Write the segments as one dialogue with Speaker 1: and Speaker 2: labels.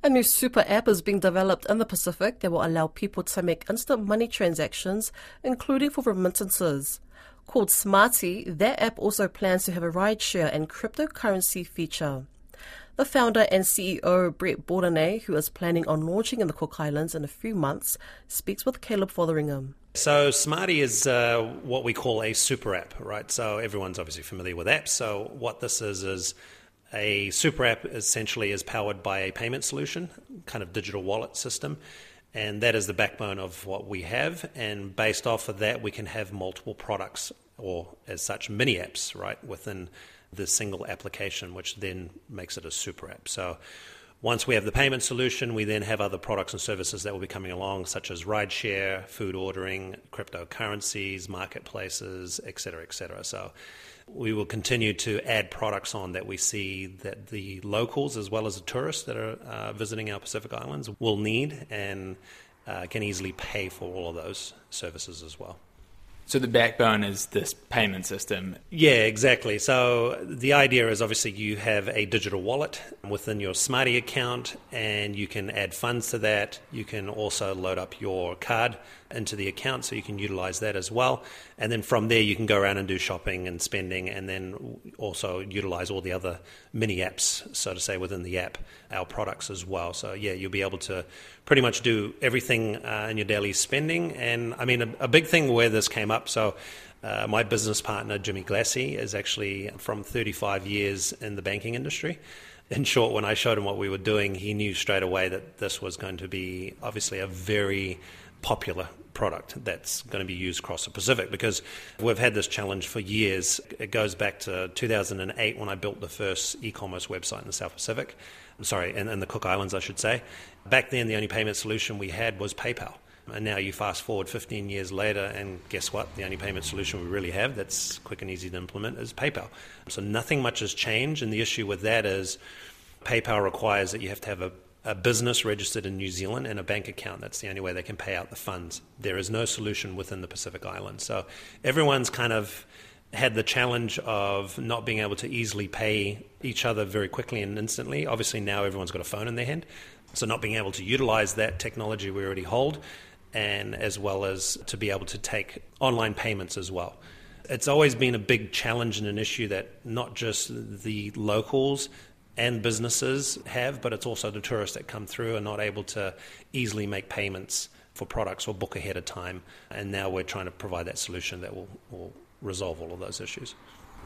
Speaker 1: A new super app is being developed in the Pacific that will allow people to make instant money transactions, including for remittances. Called Smarty, that app also plans to have a rideshare and cryptocurrency feature. The founder and CEO, Brett Bordenay, who is planning on launching in the Cook Islands in a few months, speaks with Caleb Fotheringham.
Speaker 2: So Smarty is uh, what we call a super app, right? So everyone's obviously familiar with apps. So what this is is a super app essentially is powered by a payment solution, kind of digital wallet system, and that is the backbone of what we have. And based off of that, we can have multiple products or, as such, mini apps, right, within the single application, which then makes it a super app. So once we have the payment solution, we then have other products and services that will be coming along, such as rideshare, food ordering, cryptocurrencies, marketplaces, et cetera, et cetera. So we will continue to add products on that we see that the locals, as well as the tourists that are uh, visiting our Pacific Islands, will need and uh, can easily pay for all of those services as well.
Speaker 3: So the backbone is this payment system.
Speaker 2: Yeah, exactly. So the idea is obviously you have a digital wallet within your Smarty account and you can add funds to that. You can also load up your card into the account so you can utilize that as well. And then from there you can go around and do shopping and spending and then also utilize all the other mini apps, so to say, within the app, our products as well. So yeah, you'll be able to pretty much do everything uh, in your daily spending. And I mean, a, a big thing where this came up, so uh, my business partner, Jimmy Glassy, is actually from 35 years in the banking industry. In short, when I showed him what we were doing, he knew straight away that this was going to be obviously a very popular product that's going to be used across the Pacific because we've had this challenge for years. It goes back to 2008 when I built the first e commerce website in the South Pacific. I'm sorry, in, in the Cook Islands, I should say. Back then, the only payment solution we had was PayPal. And now you fast forward 15 years later, and guess what? The only payment solution we really have that's quick and easy to implement is PayPal. So nothing much has changed. And the issue with that is PayPal requires that you have to have a a business registered in New Zealand and a bank account. That's the only way they can pay out the funds. There is no solution within the Pacific Islands. So everyone's kind of had the challenge of not being able to easily pay each other very quickly and instantly. Obviously, now everyone's got a phone in their hand. So, not being able to utilize that technology we already hold, and as well as to be able to take online payments as well. It's always been a big challenge and an issue that not just the locals and businesses have, but it's also the tourists that come through are not able to easily make payments for products or book ahead of time. And now we're trying to provide that solution that will, will resolve all of those issues.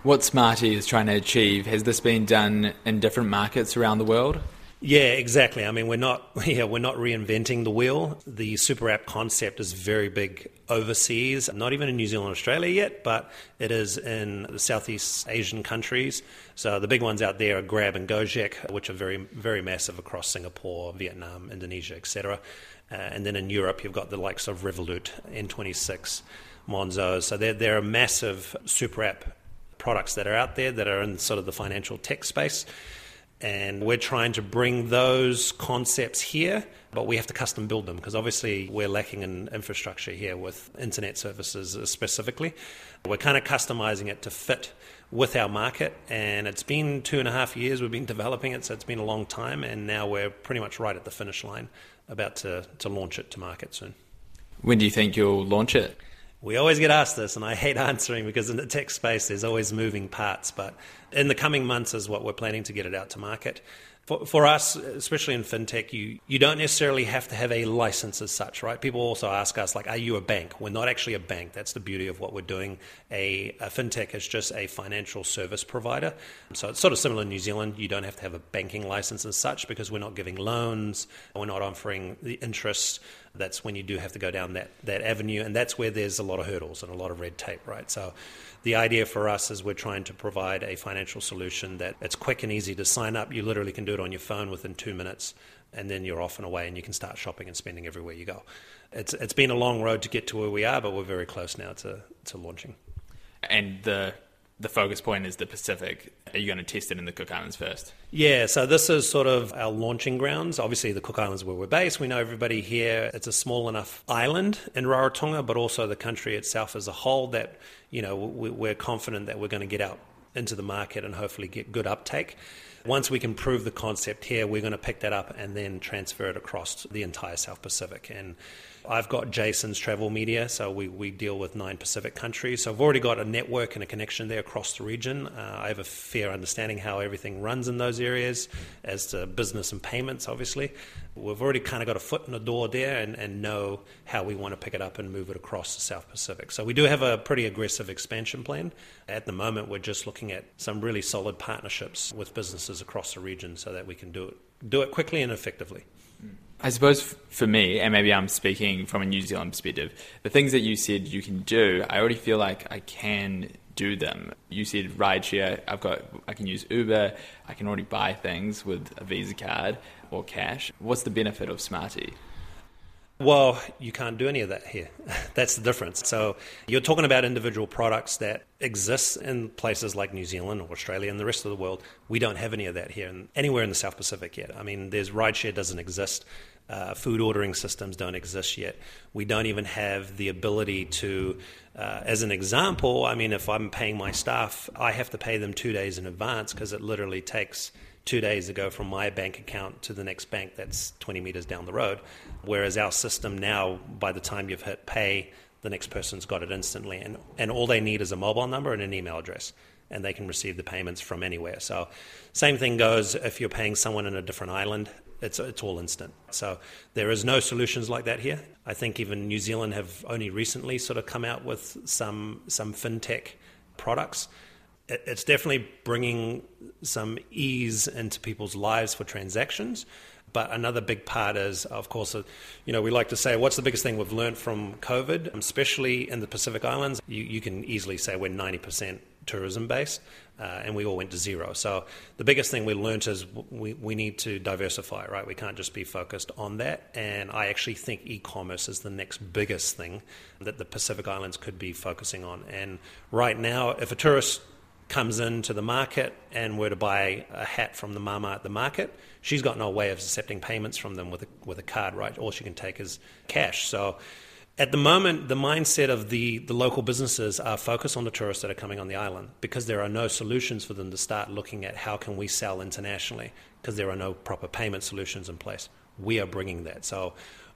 Speaker 3: What Smarty is trying to achieve, has this been done in different markets around the world?
Speaker 2: Yeah, exactly. I mean, we're not yeah, we're not reinventing the wheel. The super app concept is very big overseas, not even in New Zealand, Australia yet, but it is in the Southeast Asian countries. So the big ones out there are Grab and Gojek, which are very very massive across Singapore, Vietnam, Indonesia, etc. Uh, and then in Europe, you've got the likes of Revolut, N26, Monzo. So they're, they're a massive super app products that are out there that are in sort of the financial tech space. And we're trying to bring those concepts here, but we have to custom build them because obviously we're lacking in infrastructure here with internet services specifically. We're kind of customizing it to fit with our market, and it's been two and a half years we've been developing it, so it's been a long time, and now we're pretty much right at the finish line, about to, to launch it to market soon.
Speaker 3: When do you think you'll launch it?
Speaker 2: We always get asked this, and I hate answering because in the tech space there's always moving parts. But in the coming months is what we're planning to get it out to market. For, for us, especially in fintech, you, you don't necessarily have to have a license as such, right? People also ask us, like, are you a bank? We're not actually a bank. That's the beauty of what we're doing. A, a fintech is just a financial service provider. So it's sort of similar in New Zealand. You don't have to have a banking license as such because we're not giving loans, we're not offering the interest that's when you do have to go down that, that avenue. And that's where there's a lot of hurdles and a lot of red tape, right? So the idea for us is we're trying to provide a financial solution that it's quick and easy to sign up. You literally can do it on your phone within two minutes, and then you're off and away, and you can start shopping and spending everywhere you go. It's, it's been a long road to get to where we are, but we're very close now to, to launching.
Speaker 3: And the the focus point is the Pacific. Are you going to test it in the Cook Islands first?
Speaker 2: Yeah, so this is sort of our launching grounds. Obviously, the Cook Islands where we're based. We know everybody here. It's a small enough island in Rarotonga, but also the country itself as a whole that, you know, we're confident that we're going to get out into the market and hopefully get good uptake. once we can prove the concept here, we're going to pick that up and then transfer it across the entire South Pacific. And I've got Jason's travel media, so we, we deal with nine Pacific countries. So I've already got a network and a connection there across the region. Uh, I have a fair understanding how everything runs in those areas as to business and payments, obviously. We've already kind of got a foot in the door there and, and know how we want to pick it up and move it across the South Pacific. So we do have a pretty aggressive expansion plan. At the moment, we're just looking at some really solid partnerships with businesses across the region so that we can do it, do it quickly and effectively.
Speaker 3: I suppose for me, and maybe I'm speaking from a New Zealand perspective, the things that you said you can do, I already feel like I can do them. You said rideshare. I've got. I can use Uber. I can already buy things with a Visa card or cash. What's the benefit of Smarty?
Speaker 2: Well, you can't do any of that here. That's the difference. So you're talking about individual products that exist in places like New Zealand or Australia and the rest of the world. We don't have any of that here, and anywhere in the South Pacific yet. I mean, there's rideshare doesn't exist. Uh, food ordering systems don't exist yet. We don't even have the ability to, uh, as an example, I mean, if I'm paying my staff, I have to pay them two days in advance because it literally takes two days to go from my bank account to the next bank that's 20 meters down the road. Whereas our system now, by the time you've hit pay, the next person's got it instantly. And, and all they need is a mobile number and an email address and they can receive the payments from anywhere. So, same thing goes if you're paying someone in a different island it's, it's all instant. So there is no solutions like that here. I think even New Zealand have only recently sort of come out with some some fintech products. It, it's definitely bringing some ease into people's lives for transactions. But another big part is, of course, you know, we like to say, what's the biggest thing we've learned from COVID, especially in the Pacific Islands? You, you can easily say we're 90% tourism based, uh, and we all went to zero. So the biggest thing we learned is we, we need to diversify, right? We can't just be focused on that. And I actually think e commerce is the next biggest thing that the Pacific Islands could be focusing on. And right now, if a tourist comes into the market and were to buy a hat from the mama at the market, she's got no way of accepting payments from them with a, with a card, right? All she can take is cash. So at the moment, the mindset of the, the local businesses are focused on the tourists that are coming on the island because there are no solutions for them to start looking at how can we sell internationally because there are no proper payment solutions in place. We are bringing that. So,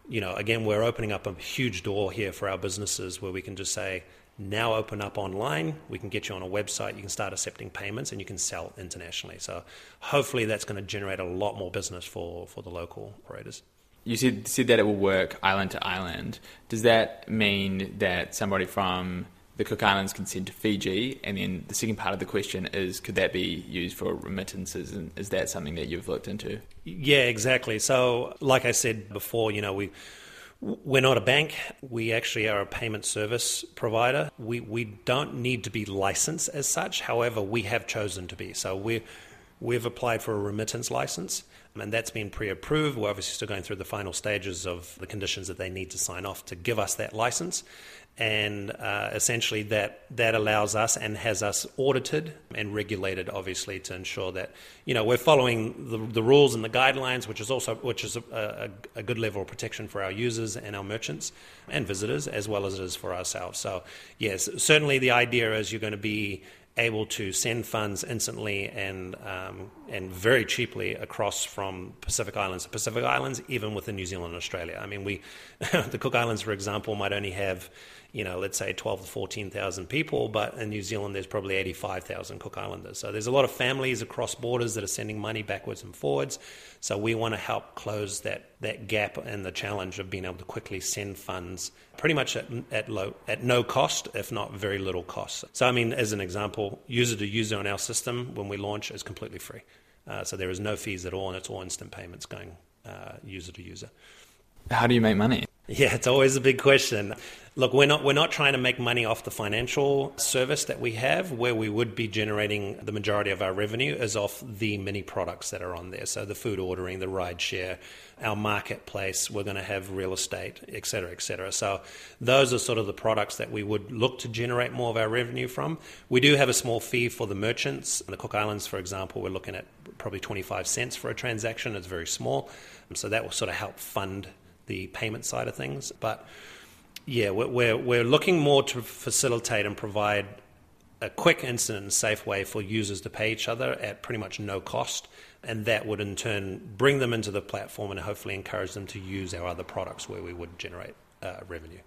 Speaker 2: you know, again, we're opening up a huge door here for our businesses where we can just say, now open up online. We can get you on a website. You can start accepting payments and you can sell internationally. So hopefully that's going to generate a lot more business for, for the local operators
Speaker 3: you said, said that it will work island to island. Does that mean that somebody from the Cook Islands can send to Fiji? And then the second part of the question is, could that be used for remittances? And is that something that you've looked into?
Speaker 2: Yeah, exactly. So, like I said before, you know, we we're not a bank. We actually are a payment service provider. We we don't need to be licensed as such. However, we have chosen to be. So we we've applied for a remittance license and that's been pre approved. We're obviously still going through the final stages of the conditions that they need to sign off to give us that license. And uh, essentially, that, that allows us and has us audited and regulated, obviously, to ensure that you know we're following the, the rules and the guidelines, which is also which is a, a, a good level of protection for our users and our merchants and visitors, as well as it is for ourselves. So, yes, certainly the idea is you're going to be able to send funds instantly and um, and very cheaply across from Pacific Islands to Pacific Islands, even within New Zealand and Australia. I mean, we the Cook Islands, for example, might only have you know, let's say 12 to 14,000 people, but in New Zealand there's probably 85,000 Cook Islanders. So there's a lot of families across borders that are sending money backwards and forwards. So we want to help close that, that gap and the challenge of being able to quickly send funds pretty much at, at, low, at no cost, if not very little cost. So, I mean, as an example, user to user on our system when we launch is completely free. Uh, so there is no fees at all, and it's all instant payments going uh, user to user.
Speaker 3: How do you make money?
Speaker 2: Yeah, it's always a big question. Look, we're not we're not trying to make money off the financial service that we have. Where we would be generating the majority of our revenue is off the mini products that are on there. So the food ordering, the ride share, our marketplace. We're going to have real estate, et cetera, et cetera. So those are sort of the products that we would look to generate more of our revenue from. We do have a small fee for the merchants. In the Cook Islands, for example, we're looking at probably 25 cents for a transaction. It's very small, so that will sort of help fund the payment side of things, but yeah, we're, we're looking more to facilitate and provide a quick, instant, and safe way for users to pay each other at pretty much no cost. And that would in turn bring them into the platform and hopefully encourage them to use our other products where we would generate uh, revenue.